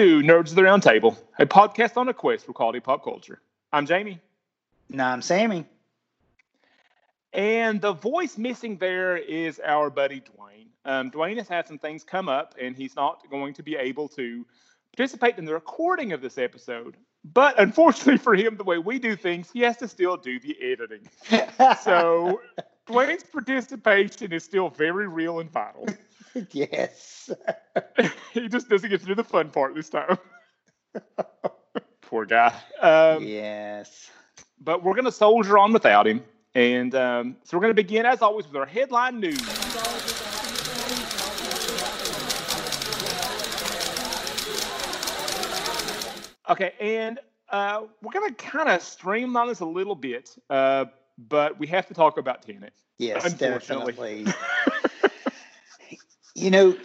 To Nerds of the Round Table, a podcast on a quest for quality pop culture. I'm Jamie. No, I'm Sammy. And the voice missing there is our buddy Dwayne. Um, Dwayne has had some things come up, and he's not going to be able to participate in the recording of this episode. But unfortunately for him, the way we do things, he has to still do the editing. so Dwayne's participation is still very real and vital. yes. he just doesn't get to do the fun part this time. Poor guy. Um, yes. But we're going to soldier on without him. And um, so we're going to begin, as always, with our headline news. Okay, and uh, we're going to kind of streamline this a little bit, uh, but we have to talk about Tenet. Yes, definitely. You know,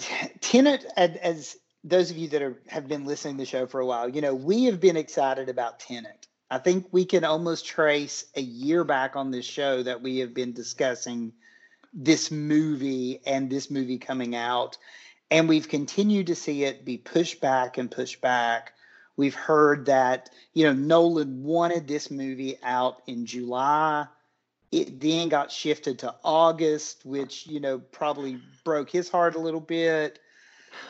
Tenet, as those of you that are, have been listening to the show for a while, you know, we have been excited about Tenet. I think we can almost trace a year back on this show that we have been discussing this movie and this movie coming out. And we've continued to see it be pushed back and pushed back. We've heard that, you know, Nolan wanted this movie out in July. It then got shifted to August, which, you know, probably broke his heart a little bit.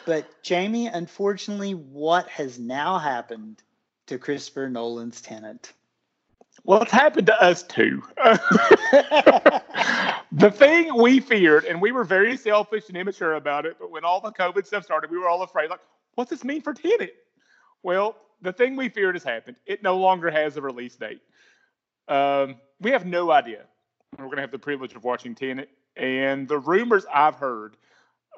But Jamie, unfortunately, what has now happened to Christopher Nolan's Tenet? Well, it's happened to us too. the thing we feared, and we were very selfish and immature about it, but when all the COVID stuff started, we were all afraid, like, what's this mean for Tenet? Well, the thing we feared has happened. It no longer has a release date. Um, we have no idea. We're going to have the privilege of watching Tenet, and the rumors I've heard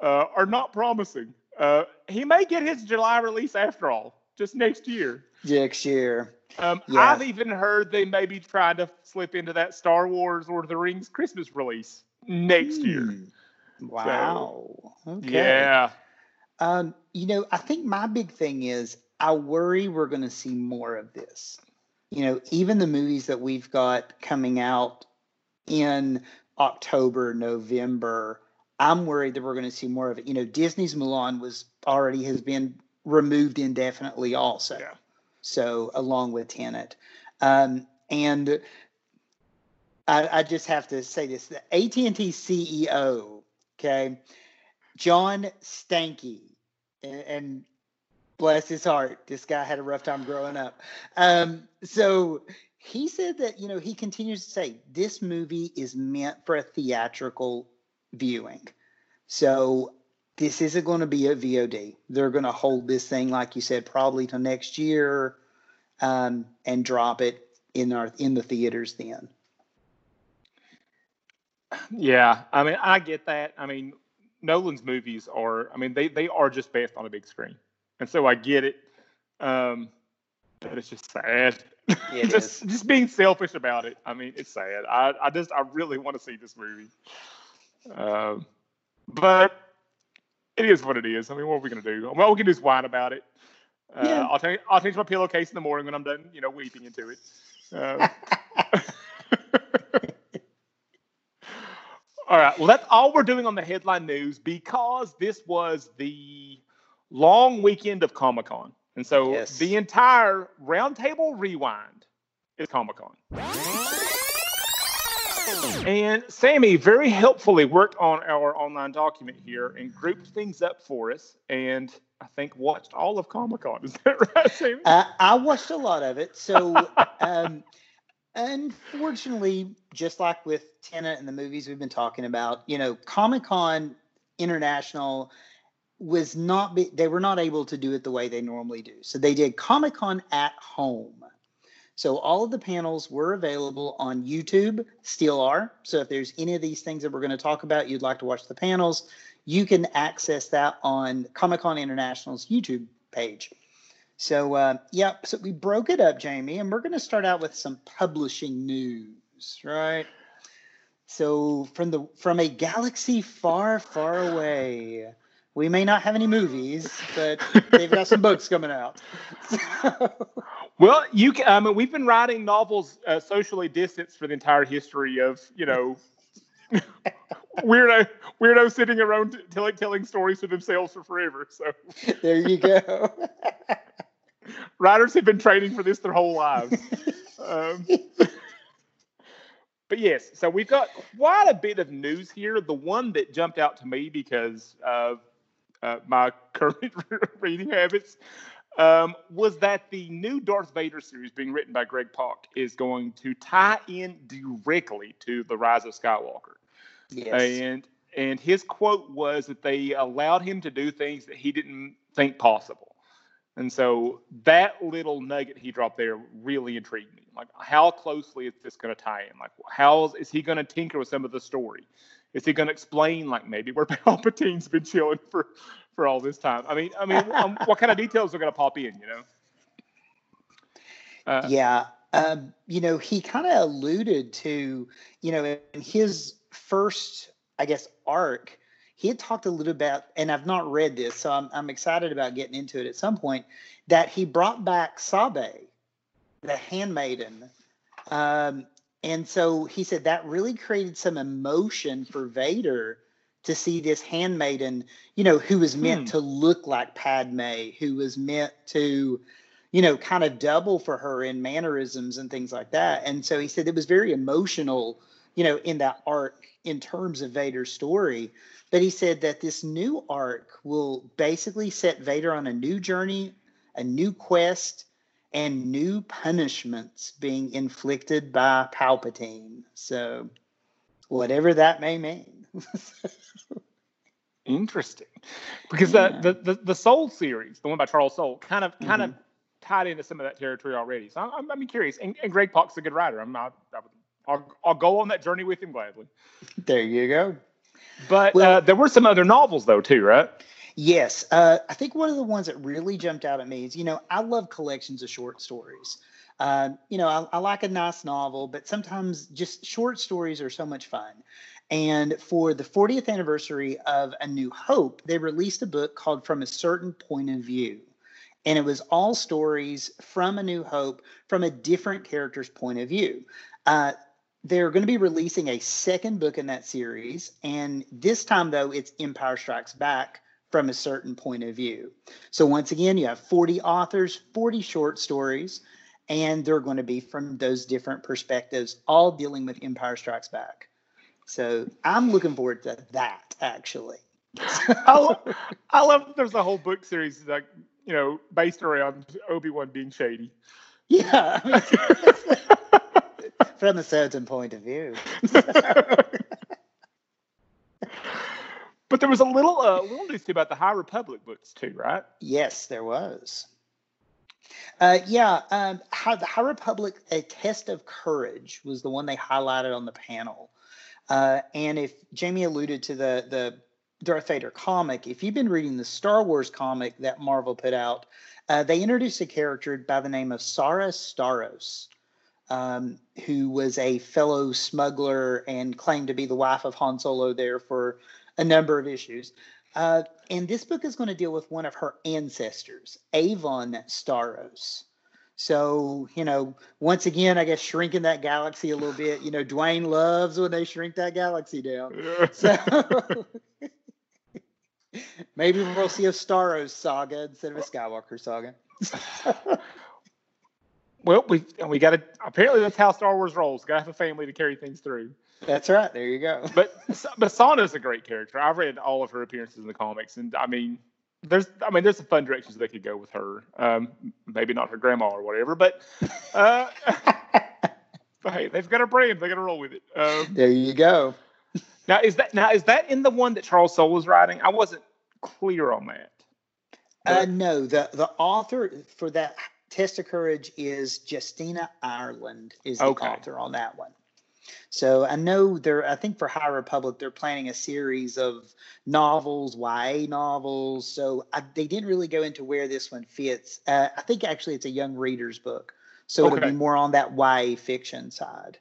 uh, are not promising. Uh, he may get his July release after all, just next year. Next year. Um, yeah. I've even heard they may be trying to slip into that Star Wars or the Rings Christmas release next mm. year. Hmm. Wow. So, okay. Yeah. Um, you know, I think my big thing is I worry we're going to see more of this. You know, even the movies that we've got coming out in October, November, I'm worried that we're going to see more of it. You know, Disney's Mulan was already has been removed indefinitely also. Yeah. So along with Tenet. Um, and I, I, just have to say this: the AT&T CEO, okay, John Stankey, and, and bless his heart, this guy had a rough time growing up. Um, so he said that you know he continues to say this movie is meant for a theatrical viewing. So this isn't going to be a VOD. They're going to hold this thing, like you said, probably till next year, um, and drop it in our in the theaters then. Yeah, I mean, I get that. I mean, Nolan's movies are, I mean, they they are just best on a big screen and so I get it. Um, but it's just sad. It just is. just being selfish about it. I mean, it's sad. I I just I really want to see this movie. Um, but it is what it is. I mean, what are we gonna do? Well, we can just whine about it. Uh, yeah. I'll change I'll change my pillowcase in the morning when I'm done, you know, weeping into it. Um, all right. Well, that's all we're doing on the headline news because this was the long weekend of Comic Con. And so yes. the entire Roundtable Rewind is Comic Con. And Sammy very helpfully worked on our online document here and grouped things up for us. And I think watched all of Comic Con. Is that right, Sammy? Uh, I watched a lot of it. So, um, unfortunately, just like with Tenet and the movies we've been talking about, you know, Comic Con International was not be, they were not able to do it the way they normally do. So they did Comic Con at home. So all of the panels were available on YouTube, still are. So if there's any of these things that we're going to talk about, you'd like to watch the panels, you can access that on Comic Con International's YouTube page. So uh, yeah, so we broke it up, Jamie, and we're going to start out with some publishing news, right? So from the from a galaxy far, far away we may not have any movies, but they've got some books coming out. well, you can, I mean, we've been writing novels uh, socially distanced for the entire history of, you know, weirdo, weirdo sitting around telling telling stories to themselves for forever. So there you go. Writers have been training for this their whole lives. Um, but yes, so we've got quite a bit of news here. The one that jumped out to me because of uh, my current reading habits um, was that the new Darth Vader series being written by Greg Pak is going to tie in directly to the Rise of Skywalker. Yes. And and his quote was that they allowed him to do things that he didn't think possible. And so that little nugget he dropped there really intrigued me. Like, how closely is this going to tie in? Like, how is he going to tinker with some of the story? Is he going to explain, like, maybe where Palpatine's been chilling for for all this time? I mean, I mean, um, what kind of details are going to pop in? You know? Uh, yeah, um, you know, he kind of alluded to, you know, in his first, I guess, arc he had talked a little about, and I've not read this, so I'm, I'm excited about getting into it at some point, that he brought back Sabe, the handmaiden. Um, and so he said that really created some emotion for Vader to see this handmaiden, you know, who was meant hmm. to look like Padme, who was meant to, you know, kind of double for her in mannerisms and things like that. And so he said it was very emotional, you know, in that arc in terms of Vader's story. But he said that this new arc will basically set Vader on a new journey, a new quest, and new punishments being inflicted by Palpatine. So, whatever that may mean. Interesting, because yeah. the, the the Soule series, the one by Charles Soule, kind of kind mm-hmm. of tied into some of that territory already. So I'm, I'm curious. And, and Greg Pak's a good writer. I'm not. I'll, I'll go on that journey with him gladly. There you go. But well, uh, there were some other novels though too, right? Yes, uh, I think one of the ones that really jumped out at me is you know I love collections of short stories. Uh, you know I, I like a nice novel, but sometimes just short stories are so much fun. And for the 40th anniversary of A New Hope, they released a book called From a Certain Point of View. And it was all stories from A New Hope from a different character's point of view. Uh, they're going to be releasing a second book in that series. And this time, though, it's Empire Strikes Back from a certain point of view. So, once again, you have 40 authors, 40 short stories, and they're going to be from those different perspectives, all dealing with Empire Strikes Back. So, I'm looking forward to that, actually. I, love, I love there's a whole book series like you know based around Obi Wan being shady. Yeah, I mean, from a certain point of view. but there was a little uh, little news too about the High Republic books too, right? Yes, there was. Uh, yeah, um, how, the High Republic, A Test of Courage was the one they highlighted on the panel. Uh, and if Jamie alluded to the the Darth Vader comic, if you've been reading the Star Wars comic that Marvel put out, uh, they introduced a character by the name of Sana Starros um, who was a fellow smuggler and claimed to be the wife of Han Solo there for a number of issues. Uh, and this book is going to deal with one of her ancestors, Avon Starros. So, you know, once again, I guess shrinking that galaxy a little bit. You know, Dwayne loves when they shrink that galaxy down. So maybe we'll see a Starros saga instead of a Skywalker saga. Well, we and we got to. Apparently, that's how Star Wars rolls. Got to have a family to carry things through. That's right. There you go. but but Sana's a great character. I've read all of her appearances in the comics, and I mean, there's I mean, there's some fun directions they could go with her. Um, maybe not her grandma or whatever, but uh, but hey, they've got a brand. They got to roll with it. Um, there you go. Now is that now is that in the one that Charles Soule was writing? I wasn't clear on that. Uh, no, the the author for that Test of Courage is Justina Ireland is the okay. author on that one. So I know they're I think for High Republic they're planning a series of novels, YA novels. So I, they didn't really go into where this one fits. Uh, I think actually it's a young reader's book, so okay. it'll be more on that YA fiction side.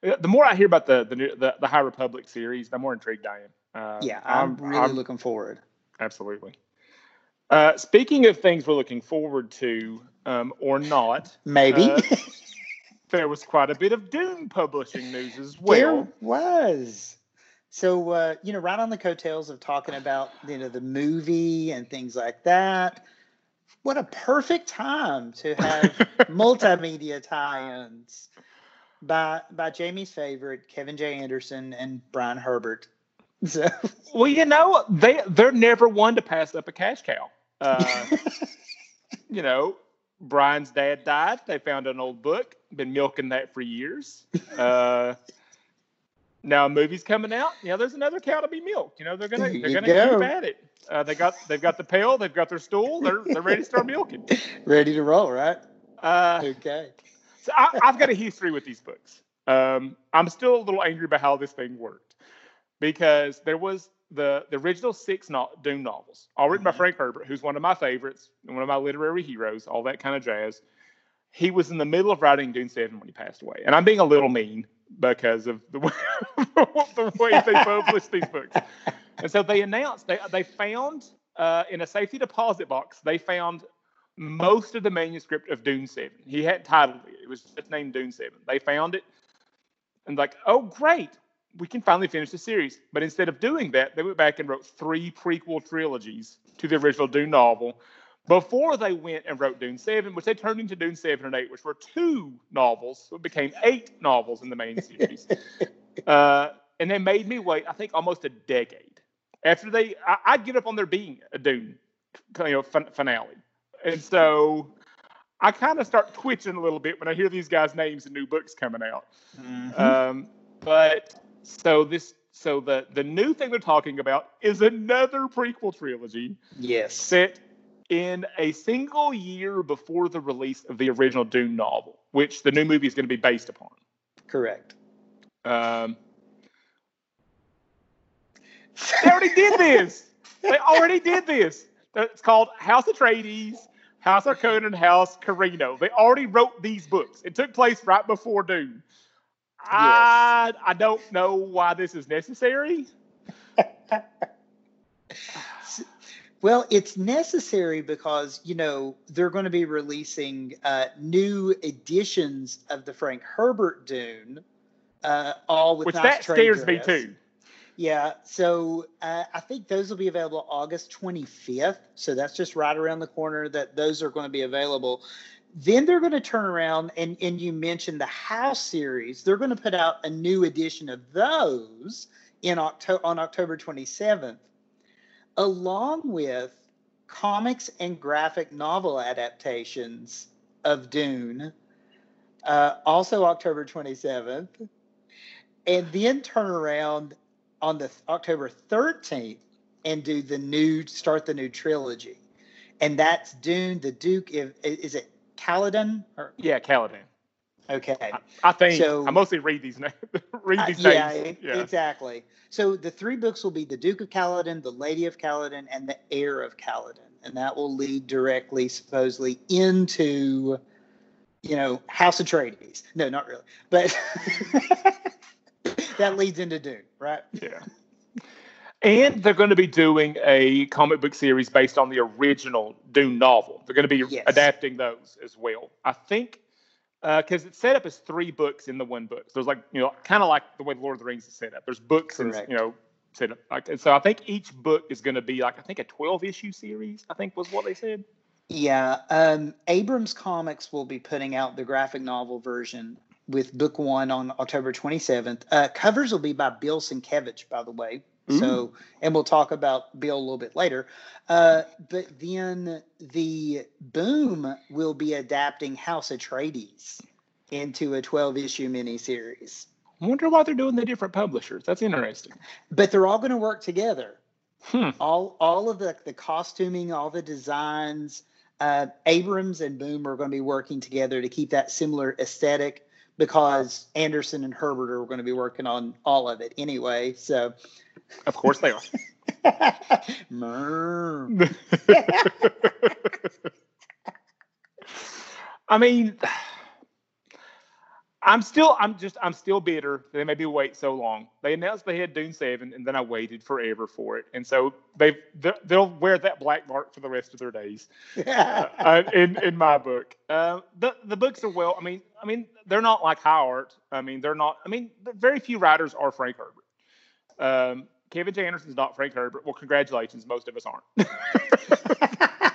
The more I hear about the the the, the High Republic series, the more intrigued I am. Uh, yeah, I'm, I'm really I'm, looking forward. Absolutely. Uh, speaking of things we're looking forward to, um, or not, maybe uh, there was quite a bit of Dune publishing news as well. There was. So uh, you know, right on the coattails of talking about you know the movie and things like that. What a perfect time to have multimedia tie-ins by by Jamie's favorite Kevin J. Anderson and Brian Herbert. So Well, you know, they they're never one to pass up a cash cow. Uh, you know, Brian's dad died. They found an old book. Been milking that for years. Uh, now a movie's coming out. Yeah, there's another cow to be milked. You know, they're gonna they're gonna go. keep at it. Uh, they got they've got the pail. They've got their stool. They're they're ready to start milking. ready to roll, right? Uh, Okay. so I, I've got a history with these books. Um, I'm still a little angry about how this thing worked because there was the the original six no- Dune novels, all written by Mhm. Frank Herbert, who's one of my favorites, and one of my literary heroes, all that kind of jazz. He was in the middle of writing Dune Seven when he passed away, and I'm being a little mean because of the way, the way they published these books. And so they announced they they found uh, in a safety deposit box they found most of the manuscript of Dune Seven. He hadn't titled it; it was just named Dune Seven. They found it and like, oh great, we can finally finish the series. But instead of doing that, they went back and wrote three prequel trilogies to the original Dune novel before they went and wrote Dune Seven, which they turned into Dune Seven and Eight, which were two novels. So it became eight novels in the main series. Uh, and they made me wait, I think, almost a decade after they. I, I'd get up on there being a Dune, you know, fin- finale, and so I kind of start twitching a little bit when I hear these guys' names and new books coming out. Mhm. Um, but so this, so the the new thing they're talking about is another prequel trilogy yes. set in a single year before the release of the original Dune novel, which the new movie is going to be based upon. Correct. Um, they already did this. They already did this. It's called House Atreides, House Harkonnen, House Corrino. They already wrote these books. It took place right before Dune. I I don't know why this is necessary. Well, it's necessary because you know they're going to be releasing uh, new editions of the Frank Herbert Dune, uh, all with Which nice that scares me too. Yeah, so uh, I think those will be available August 25th. So that's just right around the corner that those are going to be available. Then they're going to turn around and and you mentioned the House series. They're going to put out a new edition of those in October on October 27th, along with comics and graphic novel adaptations of Dune. Uh, also October 27th, and then turn around on the October 13th and do the new start the new trilogy. And that's Dune, the Duke is, is it Caledon or Yeah, Caladan. okay. I, I think So- I mostly read these names. read Uh, these yeah, names. Yeah. exactly. So the three books will be the Duke of Caladan, the Lady of Caladan, and the Heir of Caladan, and that will lead directly, supposedly, into, you know, House Atreides. No, not really, but that leads into Dune, right? Yeah. And they're going to be doing a comic book series based on the original Dune novel. They're going to be Yes. adapting those as well. I think because it's set up as three books in the one book. So there's like you know kind of like the way the Lord of the Rings is set up. There's books and you know set up like and so. I think each book is going to be like I think a 12 issue series. I think was what they said. Yeah, um, Abrams Comics will be putting out the graphic novel version with book one on October 27th. Uh, covers will be by Bill Sienkiewicz, by the way. So, and we'll talk about Bill a little bit later. Uh, but then the Boom will be adapting House Atreides into a 12 issue miniseries. I wonder why they're doing the different publishers. That's interesting. But they're all going to work together. Hmm. all all of the the costuming, all the designs. Uh, Abrams and Boom are going to be working together to keep that similar aesthetic because Anderson and Herbert are going to be working on all of it anyway. So, Of course they are. I mean, I'm still, I'm just, I'm still bitter. They made me wait so long. They announced they had Dune Seven, and then I waited forever for it, and so they they'll wear that black mark for the rest of their days. uh, in in my book, uh, the the books are well. I mean, I mean, they're not like Howard. I mean, they're not. I mean, very few writers are Frank Herbert. Um, Kevin J. Anderson's not Frank Herbert. Well, congratulations. Most of us aren't.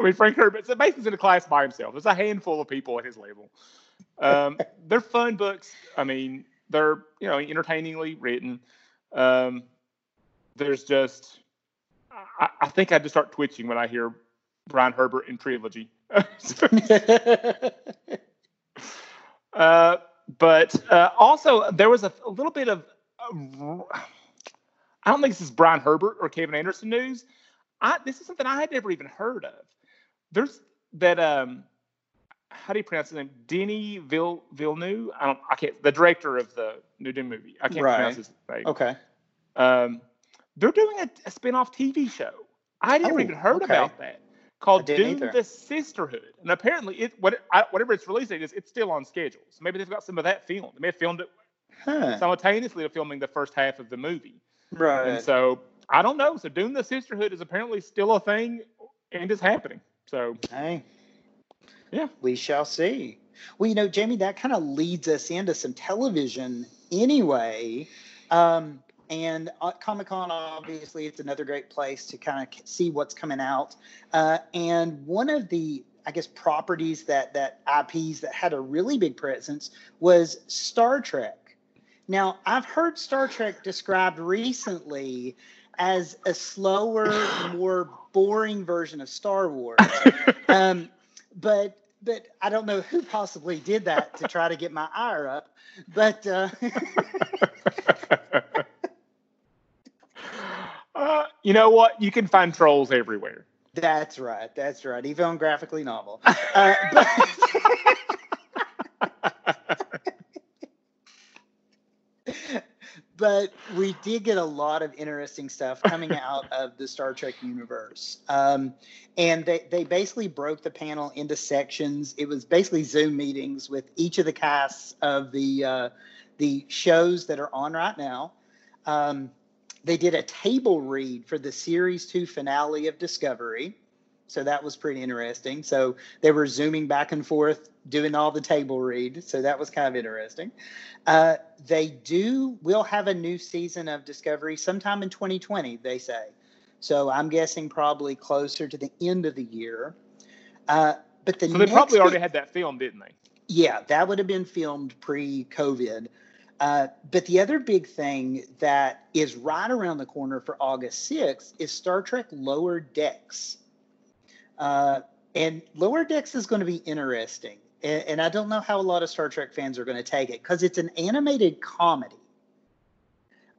I mean, Frank Herbert, so basically in a class by himself. There's a handful of people at his level. Um, they're fun books. I mean, they're, you know, entertainingly written. Um, there's just, I, I think I just start twitching when I hear Brian Herbert in trilogy. uh, but uh, also, there was a, a little bit of, uh, I don't think this is Brian Herbert or Kevin Anderson news. I, this is something I had never even heard of. There's that um, how do you pronounce his name? Denis Vill Villeneuve. I don't. I can't. The director of the New Dune movie. I can't Right. pronounce his name. okay. Um, they're doing a, a spin-off TV show. I never Oh, even heard okay. about that. Called Dune either. the Sisterhood, and apparently it what I, whatever its release date is, it's still on schedule. So maybe they've got some of that filmed. They may have filmed it Huh. simultaneously to filming the first half of the movie. Right. And so I don't know. So Dune the Sisterhood is apparently still a thing and is happening. So Hey. Yeah. We shall see. Well, you know, Jamie, that kind of leads us into some television anyway. Um, and uh, Comic Con, obviously, it's another great place to kind of see what's coming out. Uh, and one of the, I guess, properties that that IPs that had a really big presence was Star Trek. Now, I've heard Star Trek described recently as a slower, more boring version of Star Wars. um, but but I don't know who possibly did that to try to get my ire up. But uh, uh, you know what? You can find trolls everywhere. that's right, that's right. Even on graphically novel. Uh, but, but we did get a lot of interesting stuff coming out of the Star Trek universe. Um, and they, they basically broke the panel into sections. It was basically Zoom meetings with each of the casts of the uh, the shows that are on right now. Um, they did a table read for the series two finale of Discovery. So that was pretty interesting. So they were zooming back and forth, doing all the table read. So that was kind of interesting. Uh, they do will have a new season of Discovery sometime in 2020, they say. So I'm guessing probably closer to the end of the year. Uh, but the So they probably already had that film, didn't they? yeah, that would have been filmed pre-COVID. Uh, but the other big thing that is right around the corner for August 6th is Star Trek Lower Decks. Uh, and Lower Decks is going to be interesting. And, and I don't know how a lot of Star Trek fans are going to take it because it's an animated comedy.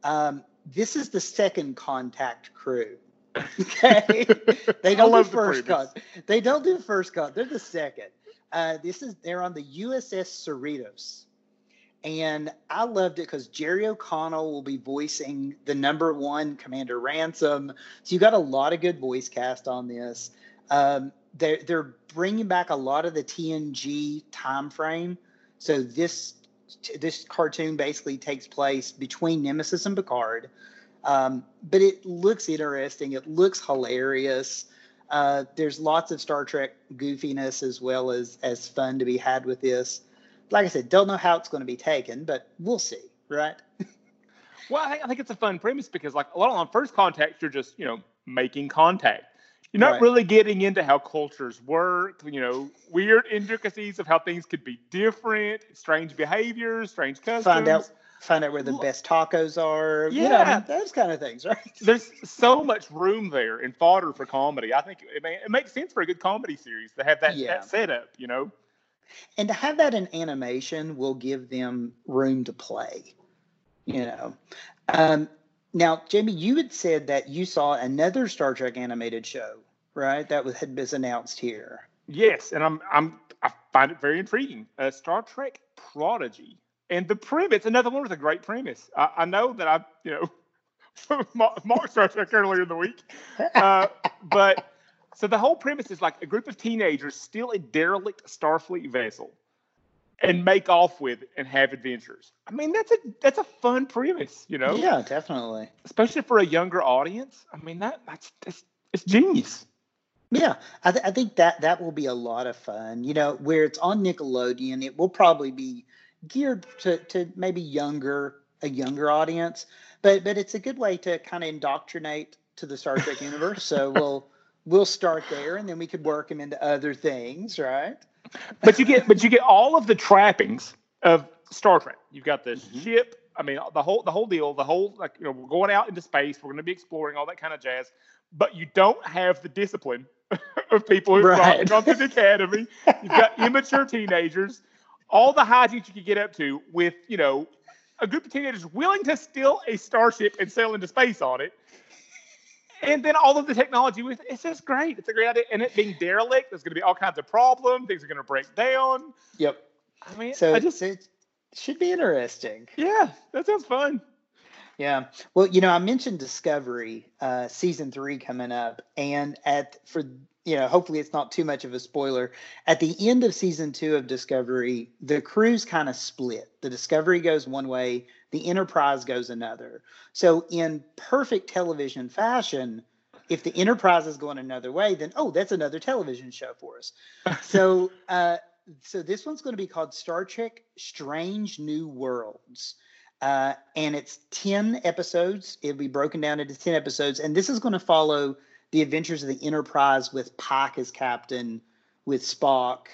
Um, this is the second contact crew. Okay. they don't do the first premise. con. They don't do first cut. They're the second. Uh, this is they're on the USS Cerritos, and I loved it because Jerry O'Connell will be voicing the number one Commander Ransom. So you got a lot of good voice cast on this. Um, they're they're bringing back a lot of the TNG time frame. So this this cartoon basically takes place between Nemesis and Picard. Um, but it looks interesting. It looks hilarious. Uh, there's lots of Star Trek goofiness as well as as fun to be had with this. Like I said, don't know how it's going to be taken, but we'll see, right? Well, I think, I think it's a fun premise because, like, a lot on first contact, you're just, you know, making contact. You're not Right. really getting into how cultures work, you know, weird intricacies of how things could be different, strange behaviors, strange customs. Find out find out where the Look- best tacos are. You Yeah. know, those kind of things, right? There's so much room there and fodder for comedy. I think it, may, it makes sense for a good comedy series to have that, Yeah. that setup, you know. And to have that in animation will give them room to play you know um, now jamie you had said that you saw another star trek animated show right that was had been announced here Yes, and I'm I'm I find it very intriguing. Uh, Star Trek Prodigy, and the premise, another one with a great premise. I, I know that I you know mocked Star Trek earlier in the week, uh, but so the whole premise is like a group of teenagers steal a derelict Starfleet vessel and make off with it and have adventures. I mean that's a that's a fun premise, you know, yeah definitely especially for a younger audience. I mean that that's that's it's genius. yeah I, th- I think that that will be a lot of fun you know where it's on nickelodeon it will probably be geared to, to maybe younger a younger audience, but but it's a good way to kind of indoctrinate to the Star Trek universe. So we'll we'll start there, and then we could work them into other things, right? But you get but you get all of the trappings of Star Trek. You've got the Mhm. ship. I mean, the whole the whole deal. The whole like you know we're going out into space. We're going to be exploring all that kind of jazz. But you don't have the discipline of people who've Right. gone, gone through the academy. You've got immature teenagers. All the hijinks you could get up to with you know a group of teenagers willing to steal a starship and sail into space on it. And then all of the technology with it's just great. It's a great idea. And it being derelict, there's going to be all kinds of problems. Things are going to break down. Yep. I mean, So, I just it should be interesting. yeah, that sounds fun. Yeah. Well, you know, I mentioned Discovery uh, season three coming up, and at for you know, hopefully it's not too much of a spoiler. At the end of season two of Discovery, the crews kind of split. The Discovery goes one way, the Enterprise goes another. So, in perfect television fashion, if the Enterprise is going another way, then oh, that's another television show for us. So, uh, so this one's going to be called Star Trek: Strange New Worlds. Uh, and it's 10 episodes. It'll be broken down into 10 episodes. And this is going to follow the adventures of the Enterprise with Pike as captain, with Spock,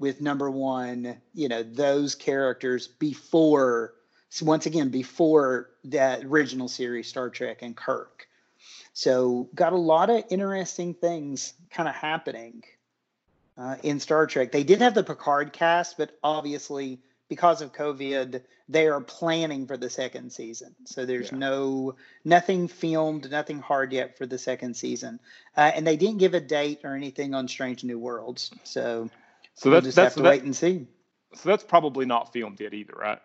with number one, you know, those characters before, so once again, before that original series, Star Trek and Kirk. So, got a lot of interesting things kind of happening uh, in Star Trek. They did have the Picard cast, but obviously, because of COVID, they are planning for the second season. So there's Yeah. no nothing filmed, nothing hard yet for the second season, uh, and they didn't give a date or anything on Strange New Worlds. So So we'll that's just that's have to that- wait and see. so that's probably not filmed yet either, right?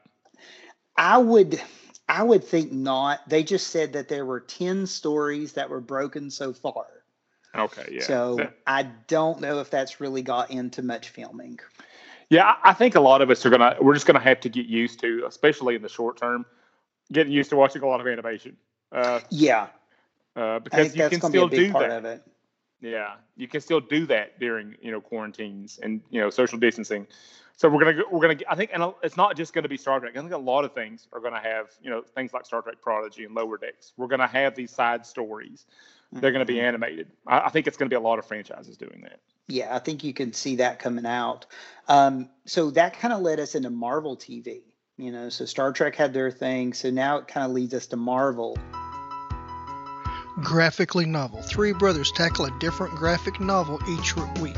I would. I would think not. They just said that there were 10 stories that were broken so far. Okay, yeah. so That- I don't know if that's really got into much filming. Yeah, I think a lot of us are gonna we're just gonna have to get used to, especially in the short term, getting used to watching a lot of animation. Uh, Yeah, uh, because you can still be do part that. of it. Yeah, you can still do that during you know quarantines and you know social distancing. So we're gonna go- we're gonna I think and it's not just gonna be Star Trek. I think a lot of things are gonna have you know things like Star Trek Prodigy and Lower Decks. We're gonna have these side stories. They're gonna be Mhm. animated. I, I think it's gonna be a lot of franchises doing that. Yeah, I think you can see that coming out. Um, so that kind of led us into Marvel TV. You know, so Star Trek had their thing. So now it kind of leads us to Marvel. Graphically novel. Three brothers tackle a different graphic novel each week.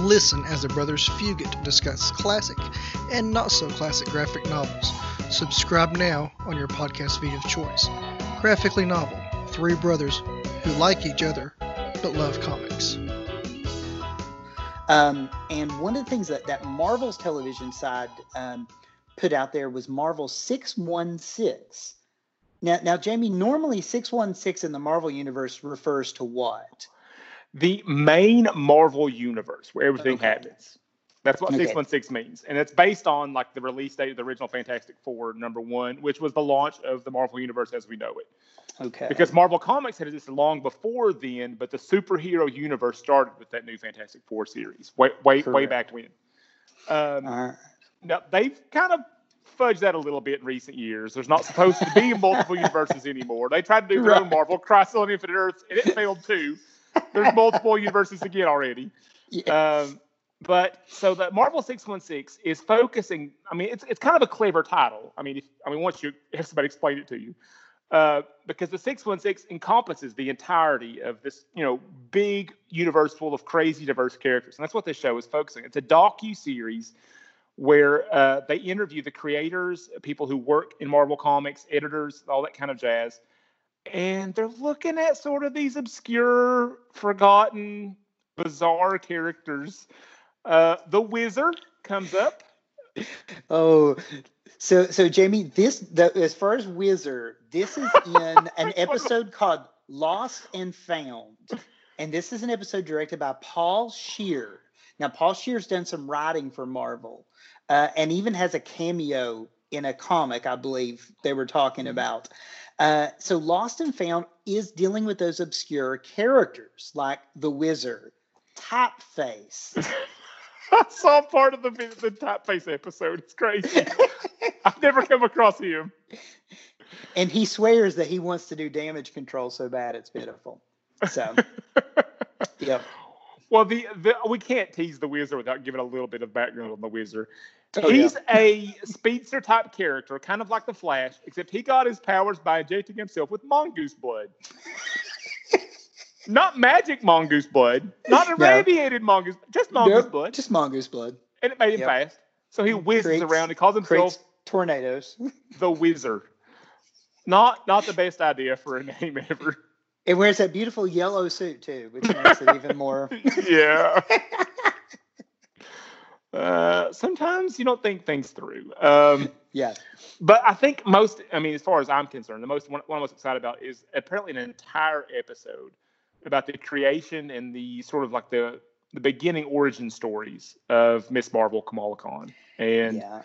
Listen as the brothers Fugit discuss classic and not so classic graphic novels. Subscribe now on your podcast feed of choice. Graphically novel. Three brothers who like each other but love comics. Um, and one of the things that, that Marvel's television side um, put out there was Marvel 616. Now, now, Jamie, normally 616 in the Marvel universe refers to what? The main Marvel universe where everything Okay. happens. That's what Okay. 616 means. And it's based on like the release date of the original Fantastic Four number one, which was the launch of the Marvel universe as we know it. Okay. Because Marvel Comics had existed long before then, but the superhero universe started with that new Fantastic Four series, way way way back when. Um, right. now they've kind of fudged that a little bit in recent years. There's not supposed to be multiple universes anymore. They tried to do their own Marvel, Crisis on Infinite Earths, and it failed too. There's multiple universes again already. Yeah. Um, but so the Marvel 616 is focusing. I mean, it's it's kind of a clever title. I mean, if, I mean, once you have somebody explain it to you, uh, because the 616 encompasses the entirety of this, you know, big universe full of crazy diverse characters, and that's what this show is focusing. It's a docu series where uh, they interview the creators, people who work in Marvel Comics, editors, all that kind of jazz, and they're looking at sort of these obscure, forgotten, bizarre characters. Uh, the Wizard comes up. Oh, so so Jamie, this the, as far as Wizard, this is in an episode called Lost and Found, and this is an episode directed by Paul Scheer. Now, Paul Scheer's done some writing for Marvel, uh, and even has a cameo in a comic, I believe they were talking about. Uh, so, Lost and Found is dealing with those obscure characters like the Wizard, Typeface. I saw part of the the typeface episode. It's crazy. I've never come across him. And he swears that he wants to do damage control so bad it's pitiful. So, yep. Well, the, the we can't tease the wizard without giving a little bit of background on the wizard. Oh, He's yeah. a speedster type character, kind of like the Flash, except he got his powers by injecting himself with mongoose blood. Not magic mongoose blood, not No. irradiated mongoose, just mongoose Nope, blood, Just mongoose blood. and it made him Yep. fast. So he whizzes Creates- around. He calls himself tornadoes. the Wizard. Not not the best idea for a name ever. It wears that beautiful yellow suit too, which makes it even more. yeah. Uh, sometimes you don't think things through. Um, Yeah. but I think most, I mean, as far as I'm concerned, the most one, one I'm most excited about is apparently an entire episode about the creation and the sort of like the the beginning origin stories of Miss Marvel Kamala Khan, and Yeah.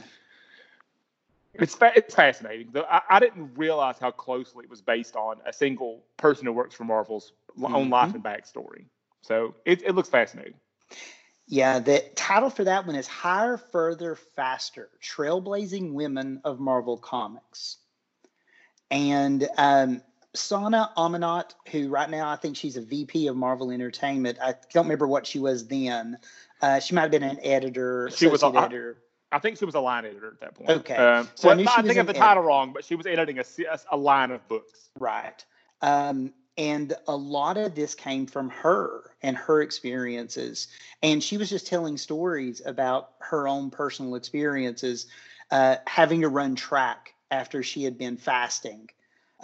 it's fa- it's fascinating. The, I, I didn't realize how closely it was based on a single person who works for Marvel's l- own life and backstory. So it, it looks fascinating. Yeah, the title for that one is Higher, Further, Faster Trailblazing Women of Marvel Comics. And um, Sana Amanat, who right now I think she's a VP of Marvel Entertainment, I don't remember what she was then. Uh, she might have been an editor, She was a- editor. I think she was a line editor at that point. Okay. Um, So I well, I, was think of the title editor. wrong, but she was editing a, a, a line of books. Right. Um, and a lot of this came from her and her experiences. And she was just telling stories about her own personal experiences, uh, having to run track after she had been fasting.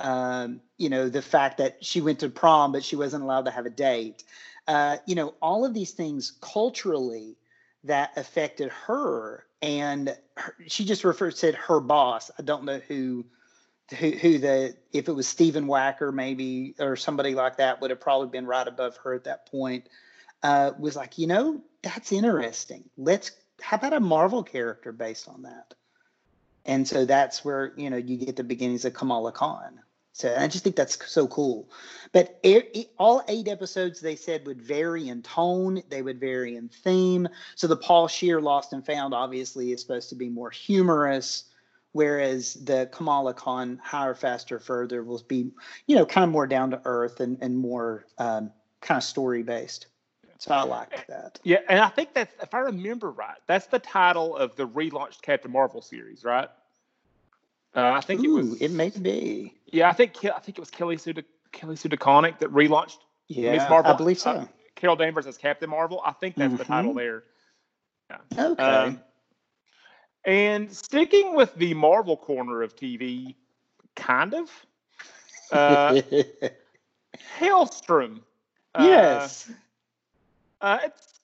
Um, you know, the fact that she went to prom, but she wasn't allowed to have a date. Uh, you know, all of these things culturally that affected her. And her, she just referred said her boss. I don't know who who, who the if it was Stephen Wacker maybe or somebody like that would have probably been right above her at that point. Uh, was like, you know, that's interesting. Let's how about a Marvel character based on that? And so that's where you know you get the beginnings of Kamala Khan. So I just think that's so cool. But all eight episodes they said would vary in tone, they would vary in theme. So the Paul Scheer Lost and Found obviously is supposed to be more humorous whereas the Kamala Khan Higher, Faster, Further will be, you know, kind of more down to earth and, and more um, kind of story based. So I liked that. Yeah, and I think that's if I remember right, that's the title of the relaunched Captain Marvel series, right? Uh, I think Ooh, it was. it may be. Yeah, I think I think it was Kelly Sue Kelly Sue DeConnick that relaunched Yeah, Miss Marvel. I believe so. uh, Carol Danvers as Captain Marvel. I think that's the title Mhm. there. okay. Um, and sticking with the Marvel corner of TV, kind of. Uh, Hellstrom. Uh, yes. Uh, it's,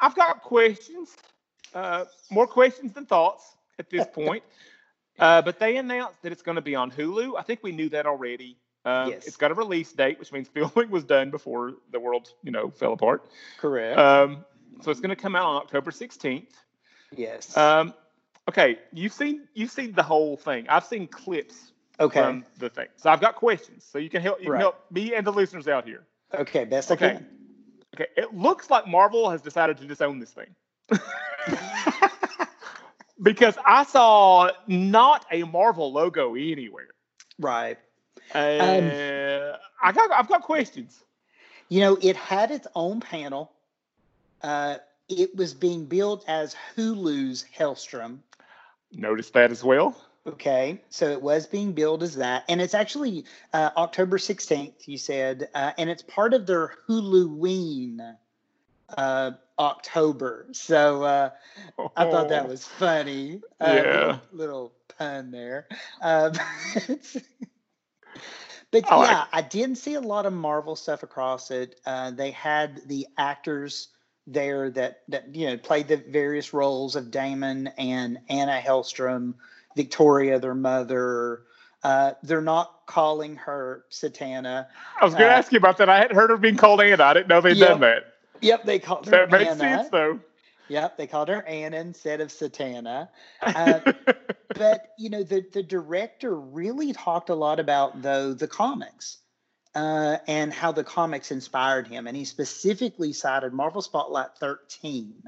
I've got questions, uh, more questions than thoughts at this point. Uh, but they announced that it's going to be on Hulu. I think we knew that already. Um, Yes. It's got a release date, which means filming was done before the world, you know, fell apart. Correct. Um, so it's going to come out on October 16th. yes. Um, okay, you've seen you've seen the whole thing. I've seen clips okay. from the thing, so I've got questions. So you can help you Right. can help me and the listeners out here. okay. Best okay. I can. Okay, it looks like Marvel has decided to disown this thing. because I saw not a Marvel logo anywhere. Right. Uh, I got I've got questions. You know, it had its own panel. Uh, it was being billed as Hulu's Hellstrom. Noticed that as well. Okay, so it was being billed as that, and it's actually uh, October sixteenth. You said, uh, and it's part of their Huluween uh, October. So uh, I thought that was funny. Uh, Yeah. little, little pun there. Uh, but I like yeah, I didn't see a lot of Marvel stuff across it. Uh, they had the actors there that that you know played the various roles of Damon and Anna Hellstrom, Victoria, their mother. Uh, they're not calling her Satana. I was going to uh, ask you about that. I hadn't heard her being called Anna. I didn't know they'd Yep. done that. Yep, they called her That makes Anna. sense though. Yep, they called her Anna instead of Satana. Uh, but you know, the the director really talked a lot about though the comics uh, and how the comics inspired him, and he specifically cited Marvel Spotlight 13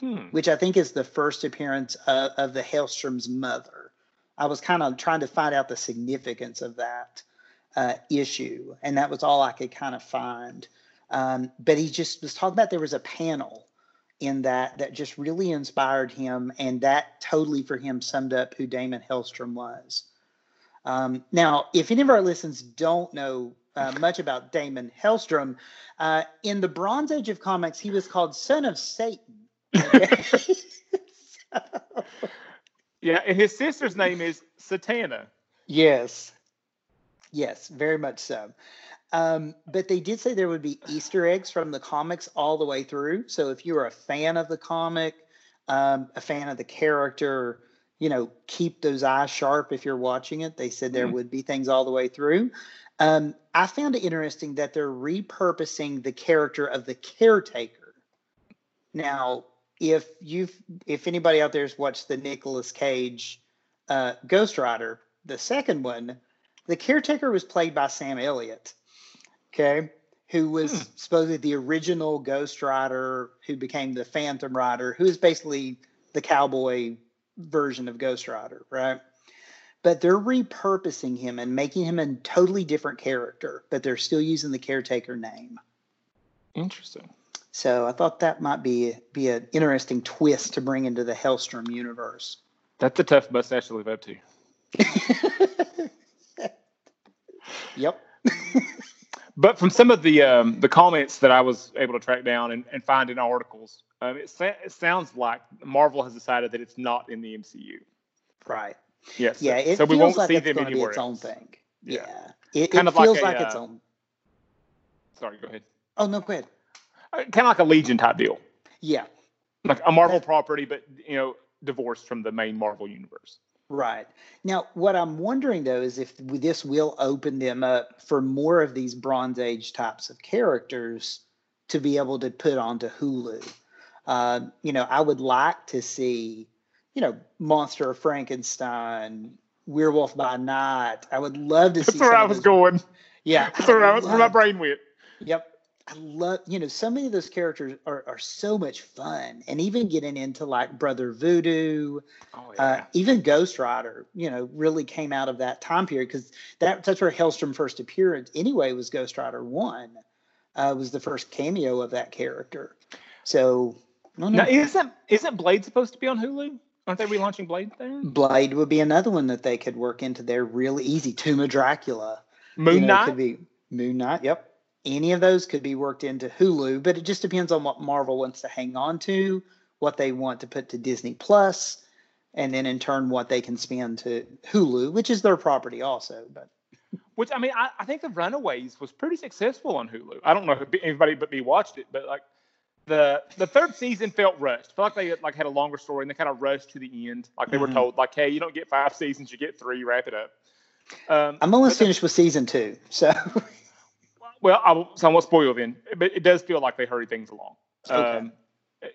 Hmm. which I think is the first appearance of, of the Hellstrom's mother. I was kind of trying to find out the significance of that uh, issue, and that was all I could kind of find. Um, but he just was talking about there was a panel in that that just really inspired him, and that totally for him summed up who Daimon Hellstrom was. Um, now, if any of our listeners don't know uh, much about Daimon Hellstrom, uh, in the Bronze Age of comics, he was called Son of Satan. Okay? So- Yeah, and his sister's name is Satana. yes, yes, very much so. Um, but they did say there would be Easter eggs from the comics all the way through. So if you are a fan of the comic, um, a fan of the character, you know, keep those eyes sharp if you're watching it. They said there Mhm. would be things all the way through. Um, I found it interesting that they're repurposing the character of the caretaker. Now, if you've if anybody out there has watched the Nicolas Cage uh, Ghost Rider, the second one, the caretaker was played by Sam Elliott. Okay. Who was Hmm. supposedly the original Ghost Rider who became the Phantom Rider, who is basically the cowboy version of Ghost Rider, right? But they're repurposing him and making him a totally different character, but they're still using the caretaker name. Interesting. So I thought that might be be an interesting twist to bring into the Hellstrom universe. That's a tough mustache to live up to. yep. But from some of the um, the comments that I was able to track down and, and find in articles, um, it, sa- it sounds like Marvel has decided that it's not in the MCU. Right. Yes. Yeah. It so we won't like see it's them going to be anywhere its own else. thing. Yeah. Yeah. It, Kind it of like feels a, like its uh, own. Sorry, go ahead. Oh no, go ahead. Uh, kind of like a Legion type deal, Yeah. like a Marvel property, but you know, divorced from the main Marvel universe. Right. Now, what I'm wondering though is if this will open them up for more of these Bronze Age types of characters to be able to put onto Hulu. Uh, you know, I would like to see, you know, Monster of Frankenstein, Werewolf by Night. I would love to see. That's where I was those- going. Yeah. That's where, I I was, where my brain went. Yep. I love, you know, so many of those characters are, are so much fun. And even getting into like Brother Voodoo, Oh uh, even Ghost Rider, you know, really came out of that time period because that, that's where Hellstrom first appeared anyway, was Ghost Rider 1, uh, was the first cameo of that character. So, I don't now isn't isn't Blade supposed to be on Hulu? Aren't they relaunching Blade there? Blade would be another one that they could work into there really easy. Tomb of Dracula. Moon you know, Knight. could be Moon Knight. Yep. Any of those could be worked into Hulu, but it just depends on what Marvel wants to hang on to, what they want to put to Disney Plus, and then in turn what they can spend to Hulu, which is their property also. But Which I mean, I, I think the Runaways was pretty successful on Hulu. I don't know if anybody but me watched it, but like the the third season felt rushed. felt like they like had a longer story and they kind of rushed to the end. Like they were Mhm. told, like, hey, you don't get five seasons, you get three. Wrap it up. Um, I'm almost but the- finished with season two. So well, I will, so I won't spoil then, but it does feel like they hurried things along. Okay. Um,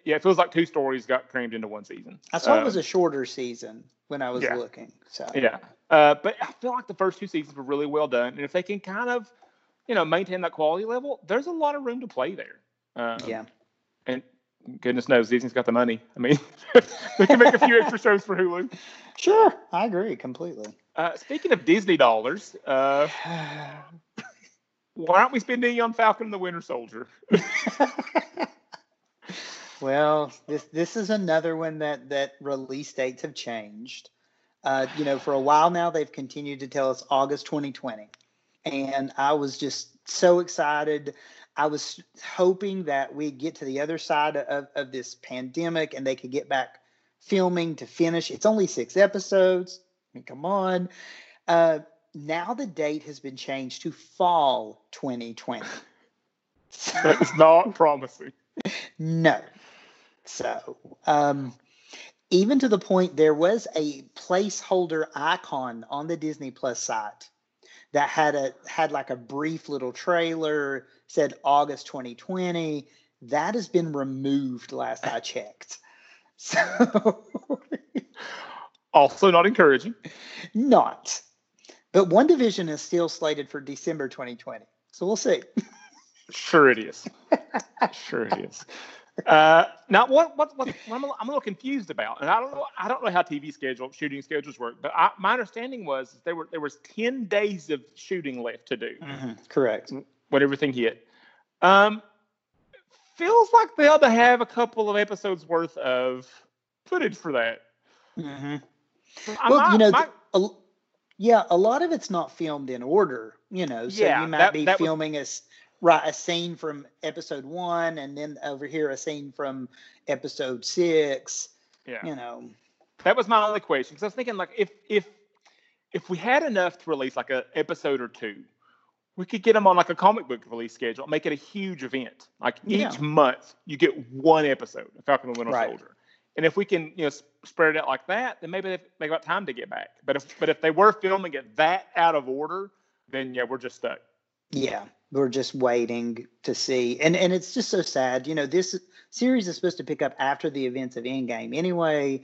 yeah, it feels like two stories got crammed into one season. I saw it Um, was a shorter season when I was yeah. looking. So Yeah. Uh, but I feel like the first two seasons were really well done. And if they can kind of, you know, maintain that quality level, there's a lot of room to play there. Um, yeah. And goodness knows Disney's got the money. I mean, they can make a few extra shows for Hulu. Sure. I agree completely. Uh, speaking of Disney dollars, uh, why aren't we spending on Falcon and the Winter Soldier? Well, this this is another one that that release dates have changed. Uh, you know, for a while now, they've continued to tell us August 2020, and I was just so excited. I was hoping that we'd get to the other side of, of this pandemic and they could get back filming to finish. It's only six episodes. I mean, come on. Uh, now the date has been changed to fall 2020. That is not promising. No. So, um, even to the point there was a placeholder icon on the Disney Plus site that had a had like a brief little trailer said August 2020. That has been removed last I checked. So, Also not encouraging. not. But WandaVision is still slated for December 2020. So we'll see. Sure it is. sure it is. Uh, now, what, what, what, what I'm, a, I'm a little confused about, and I don't know, I don't know how TV schedule shooting schedules work, but I, my understanding was there were there was ten days of shooting left to do Mhm, Correct. when everything hit. Um, feels like they ought to have a couple of episodes worth of footage for that. hmm Well, you know, might- a, yeah, a lot of it's not filmed in order, you know. So Yeah, you might that- be that was- filming right a scene from episode one, and then over here a scene from episode six. yeah. You know, That was my only question because I was thinking like if if if we had enough to release like a episode or two, we could get them on like a comic book release schedule, make it a huge event. Like each Yeah. month, you get one episode of Falcon and the Winter Right. Soldier. And if we can, you know, spread it out like that, then maybe they've, they got time to get back. But if but if they were filming it that out of order, then yeah, we're just stuck. yeah, we're just waiting to see, and and it's just so sad. You know, this series is supposed to pick up after the events of Endgame anyway.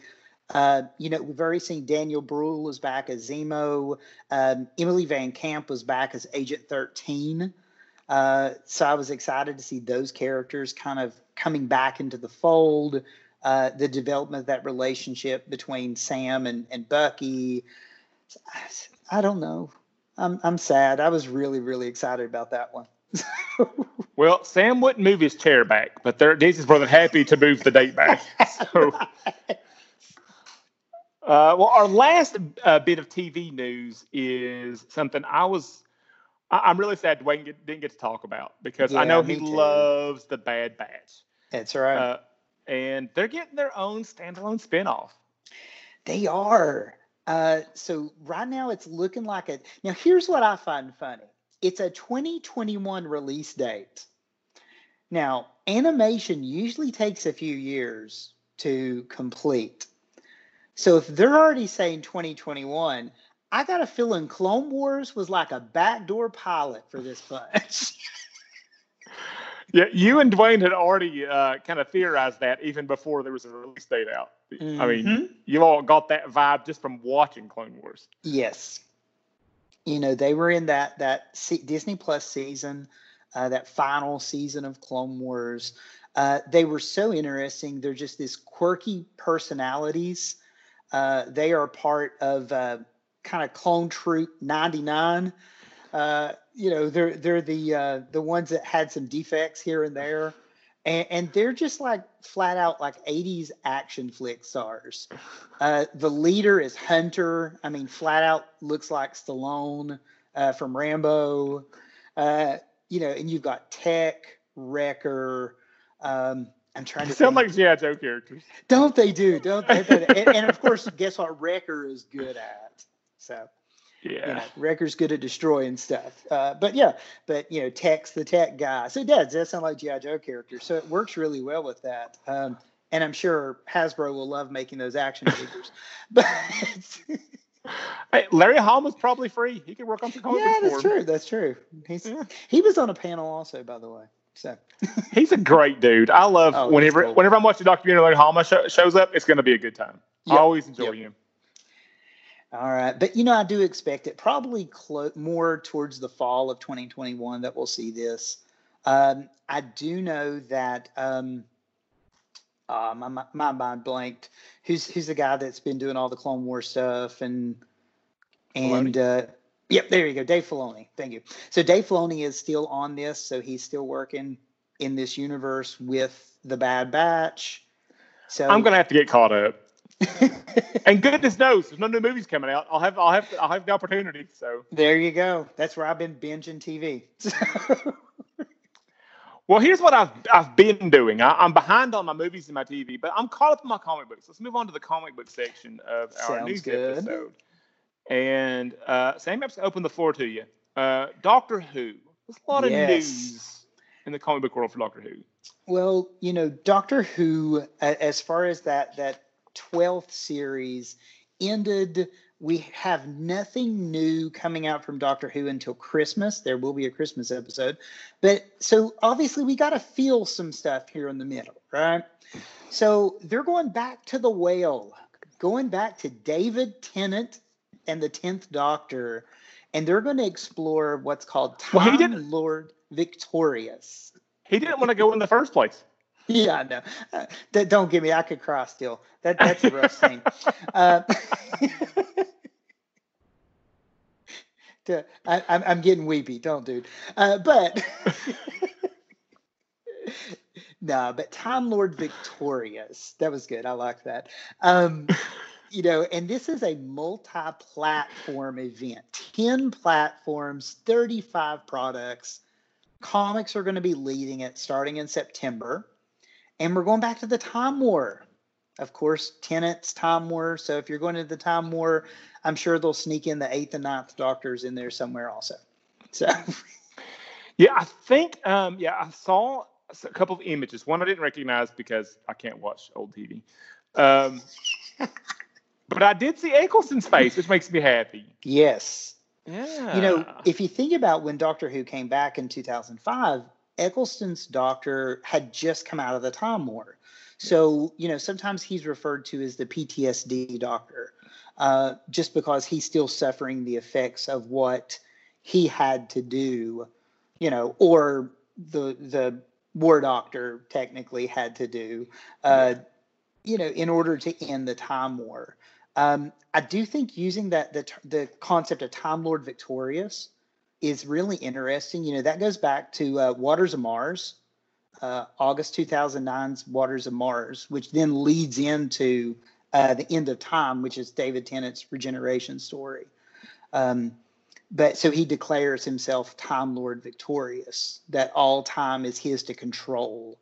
Uh, you know, we've already seen Daniel Bruhl was back as Zemo. Um, Emily VanCamp was back as Agent 13. Uh, so I was excited to see those characters kind of coming back into the fold. Uh, the development of that relationship between Sam and, and Bucky. I don't know. I'm I'm sad. I was really really excited about that one. Well, Sam wouldn't move his chair back, but they're Disney's more than happy to move the date back. So, uh, well, our last uh, bit of TV news is something I was. I- I'm really sad Dwayne get, didn't get to talk about because I know he too. loves the Bad Batch, That's right. uh, and they're getting their own standalone spinoff. They are. Uh, so right now it's looking like a. Now here's what I find funny. It's a 2021 release date. Now animation usually takes a few years to complete. So if they're already saying 2021, I got a feeling Clone Wars was like a backdoor pilot for this bunch. Yeah, you and Dwayne had already uh, kind of theorized that even before there was a release date out. I mean, Mhm. you all got that vibe just from watching Clone Wars. Yes. You know, they were in that that Disney Plus season, uh, that final season of Clone Wars. Uh, they were so interesting. They're just these quirky personalities. Uh, they are part of uh, kind of Clone Troop 99. You know, they're they're the uh, the ones that had some defects here and there. And, and they're just like flat out like 80s action flick stars. Uh, the leader is Hunter. I mean, flat out looks like Stallone uh, from Rambo. Uh, you know, and you've got Tech, Wrecker. Um, I'm trying to Sound think. like GI Joe characters. Don't they do? Don't they? and, and of course, guess what? Wrecker is good at. So Yeah. you know, Wrecker's good at destroying stuff. Uh, but yeah, but you know, Tech's the tech guy. So it does. That sound like GI Joe characters. So it works really well with that. Um, and I'm sure Hasbro will love making those action figures. But Hey, Larry Hama's probably free. He could work on some comic yeah, that's for him. true. That's true. He's Yeah. he was on a panel also, by the way. So He's a great dude. I love Oh, whenever cool. whenever I'm watching a documentary Larry sho- shows up, it's going to be a good time. I always enjoy yep. him. All right, but you know, I do expect it probably clo- more towards the fall of 2021 that we'll see this. Um, I do know that um, uh, my, my my mind blanked. Who's who's the guy that's been doing all the Clone War stuff and and uh, yep, there you go, Dave Filoni. Thank you. So Dave Filoni is still on this, so he's still working in this universe with the Bad Batch. So I'm going to have to get caught up. And goodness knows, there's no new movies coming out. I'll have I'll have I'll have the opportunity. So, there you go. That's where I've been binging TV. well, here's what I've I've been doing. I, I'm behind on my movies and my TV, but I'm caught up on my comic books. Let's move on to the comic book section of our Sounds news good. episode. And uh, Sam, I'm open the floor to you. Uh, Doctor Who. There's a lot of Yes. news in the comic book world for Doctor Who. Well, you know, Doctor Who, as far as that that twelfth series ended, we have nothing new coming out from Doctor Who until Christmas. There will be a Christmas episode, but so obviously we got to feel some stuff here in the middle, right? So they're going back to the whale, going back to David Tennant and the Tenth Doctor, and they're going to explore what's called Well, Time didn't- Lord Victorious. He didn't want to go in the first place. Yeah, know. Uh, don't give me. I could cry still. That that's a rough scene. Uh, I, I'm I'm getting weepy. Don't, dude. Uh, but no, but Time Lord Victorious. That was good. I like that. Um, you know, and this is a multi-platform event. Ten platforms, thirty-five products. Comics are going to be leading it starting in September. And we're going back to the Time War. Of course, Tennant's Time War. So if you're going to the Time War, I'm sure they'll sneak in the eighth and ninth Doctors in there somewhere also. So. yeah, I think. Um, yeah, I saw a couple of images. One I didn't recognize because I can't watch old TV. Um, but I did see Eccleston's face, which makes me happy. Yes. Yeah. You know, if you think about when Doctor Who came back in 2005, Eccleston's Doctor had just come out of the Time War. So, you know, sometimes he's referred to as the PTSD Doctor, uh, just because he's still suffering the effects of what he had to do, you know, or the the War Doctor technically had to do, uh, you know, in order to end the Time War. Um, I do think using that the the concept of Time Lord Victorious is really interesting. You know, that goes back to uh, Waters of Mars, uh, August 2009's Waters of Mars, which then leads into uh, the end of time, which is David Tennant's regeneration story. Um, but so he declares himself Time Lord Victorious, that all time is his to control.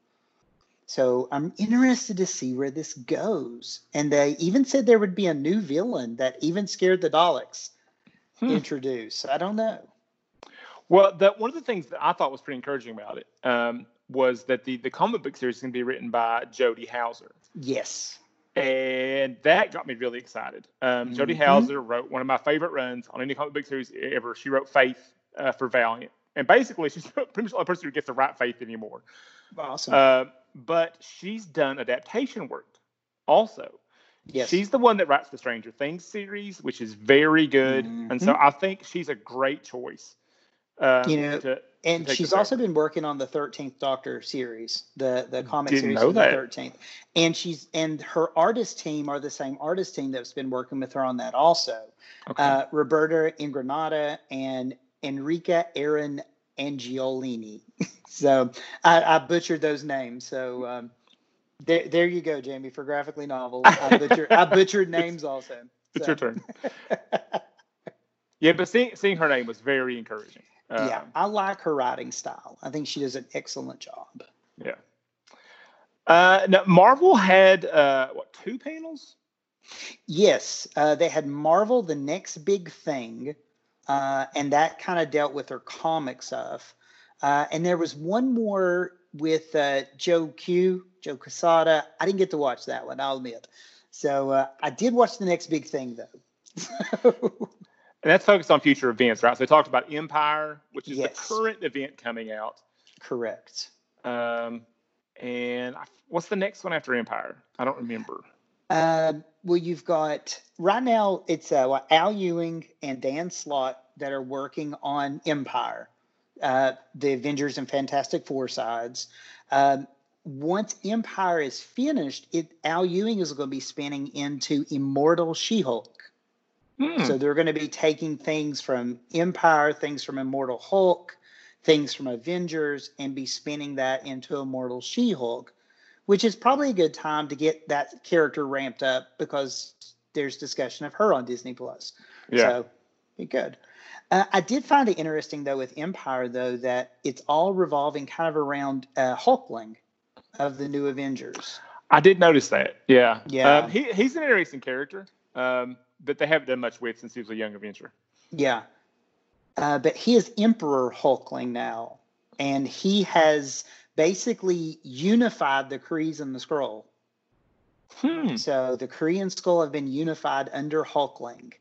So I'm interested to see where this goes. And they even said there would be a new villain that even scared the Daleks hmm. introduced. I don't know. Well, the, one of the things that I thought was pretty encouraging about it um, was that the, the comic book series is going to be written by Jody Houser. Yes. And that got me really excited. Um, mm-hmm. Jody Houser wrote one of my favorite runs on any comic book series ever. She wrote Faith uh, for Valiant. And basically, she's pretty much the only person who gets to write Faith anymore. Awesome. Uh, but she's done adaptation work also. Yes. She's the one that writes the Stranger Things series, which is very good. Mm-hmm. And so I think she's a great choice. Um, you know, to, and she's also been working on the Thirteenth Doctor series, the the comic Didn't series of the Thirteenth. And she's and her artist team are the same artist team that's been working with her on that also. Okay. Uh, Roberta Ingranata and Enrica Eren Angiolini. so I, I, butchered those names. So um, there, there you go, Jamie, for graphically novels. I butchered, I butchered names also. So. It's your turn. yeah, but seeing seeing her name was very encouraging. Um, yeah, I like her writing style. I think she does an excellent job. Yeah. Uh, now Marvel had uh, what two panels? Yes, uh, they had Marvel: The Next Big Thing, uh, and that kind of dealt with her comic stuff. Uh, and there was one more with uh, Joe Q, Joe Quesada. I didn't get to watch that one, I'll admit. So uh, I did watch the next big thing though. and that's focused on future events, right? So they talked about Empire, which is yes. the current event coming out. Correct. Um, and I, what's the next one after Empire? I don't remember. Um, well, you've got right now it's uh, Al Ewing and Dan Slott that are working on Empire, uh, the Avengers and Fantastic Four sides. Um, once Empire is finished, it Al Ewing is going to be spinning into Immortal She-Hulk. Hmm. So they're going to be taking things from Empire, things from Immortal Hulk, things from Avengers, and be spinning that into Immortal She-Hulk which is probably a good time to get that character ramped up because there's discussion of her on Disney Plus. Yeah. So be good. Uh, I did find it interesting though with Empire though that it's all revolving kind of around uh, Hulkling of the New Avengers. I did notice that. Yeah. Yeah. Um, he, he's an interesting character um, that they haven't done much with since he was a young Avenger. Yeah. Uh, but he is Emperor Hulkling now, and he has basically unified the Krees and the Skrull. Hmm. So the Kree and Skrull have been unified under Hulkling.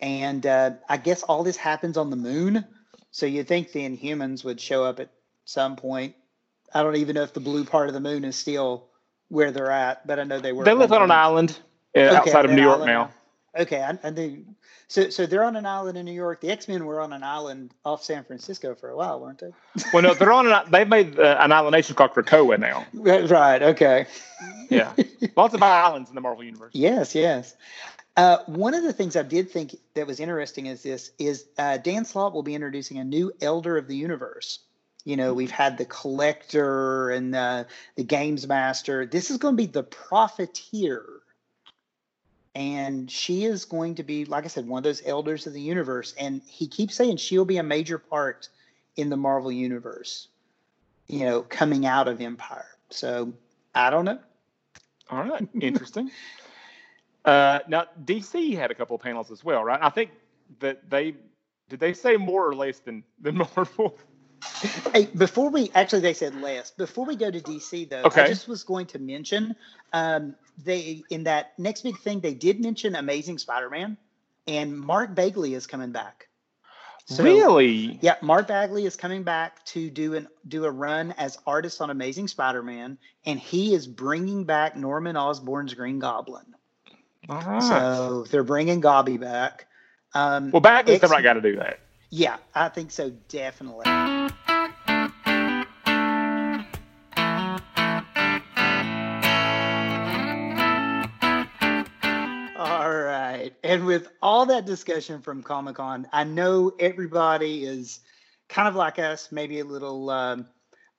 And uh, I guess all this happens on the moon. So you'd think the Inhumans would show up at some point. I don't even know if the blue part of the moon is still where they're at, but I know they were. They live on an island uh, okay, outside of New York now. Okay, I, I do. So, so they're on an island in New York. The X Men were on an island off San Francisco for a while, weren't they? Well, no, they're on. An, they've made uh, an island nation called Krakoa now. right. Okay. Yeah, lots of islands in the Marvel universe. Yes. Yes. Uh, one of the things I did think that was interesting is this is uh, Dan Slott will be introducing a new Elder of the Universe. You know, we've had the Collector and the Games Master. This is going to be the Profiteer and she is going to be like i said one of those elders of the universe and he keeps saying she'll be a major part in the marvel universe you know coming out of empire. So i don't know. All right. Interesting. Uh, now dc had a couple of panels as well right? I think that they did they say more or less than than marvel? Hey, before we actually, they said less. Before we go to DC, though, okay. I just was going to mention um, they in that next big thing they did mention Amazing Spider-Man, and Mark Bagley is coming back. So, really? Yeah, Mark Bagley is coming back to do an do a run as artist on Amazing Spider-Man, and he is bringing back Norman Osborn's Green Goblin. Right. So they're bringing Gobby back. Um, well, Bagley's X- the right guy to do that. Yeah, I think so, definitely. And with all that discussion from Comic Con, I know everybody is kind of like us, maybe a little um,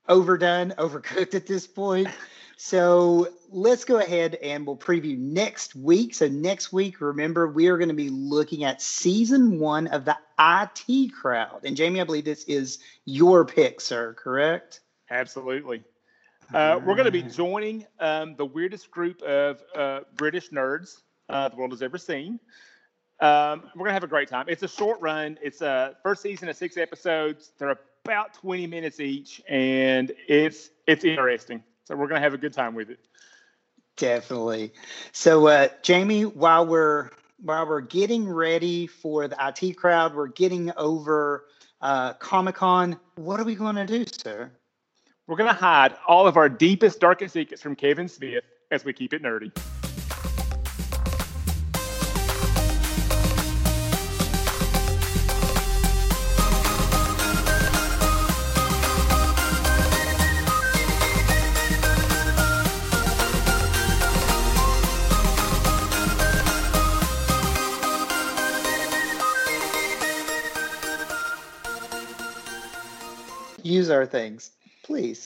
overdone, overcooked at this point. So let's go ahead and we'll preview next week. So next week, remember, we are going to be looking at season one of the IT crowd. And Jamie, I believe this is your pick, sir, correct? Absolutely. Uh, we're going to be joining um, the weirdest group of uh, British nerds uh, the world has ever seen. Um, we're gonna have a great time. It's a short run. It's a first season of six episodes. They're about 20 minutes each, and it's it's interesting. So we're gonna have a good time with it. Definitely. So, uh, Jamie, while we're while we're getting ready for the IT crowd, we're getting over uh, Comic Con. What are we going to do, sir? We're going to hide all of our deepest, darkest secrets from Kevin Smith as we keep it nerdy. Our things, please.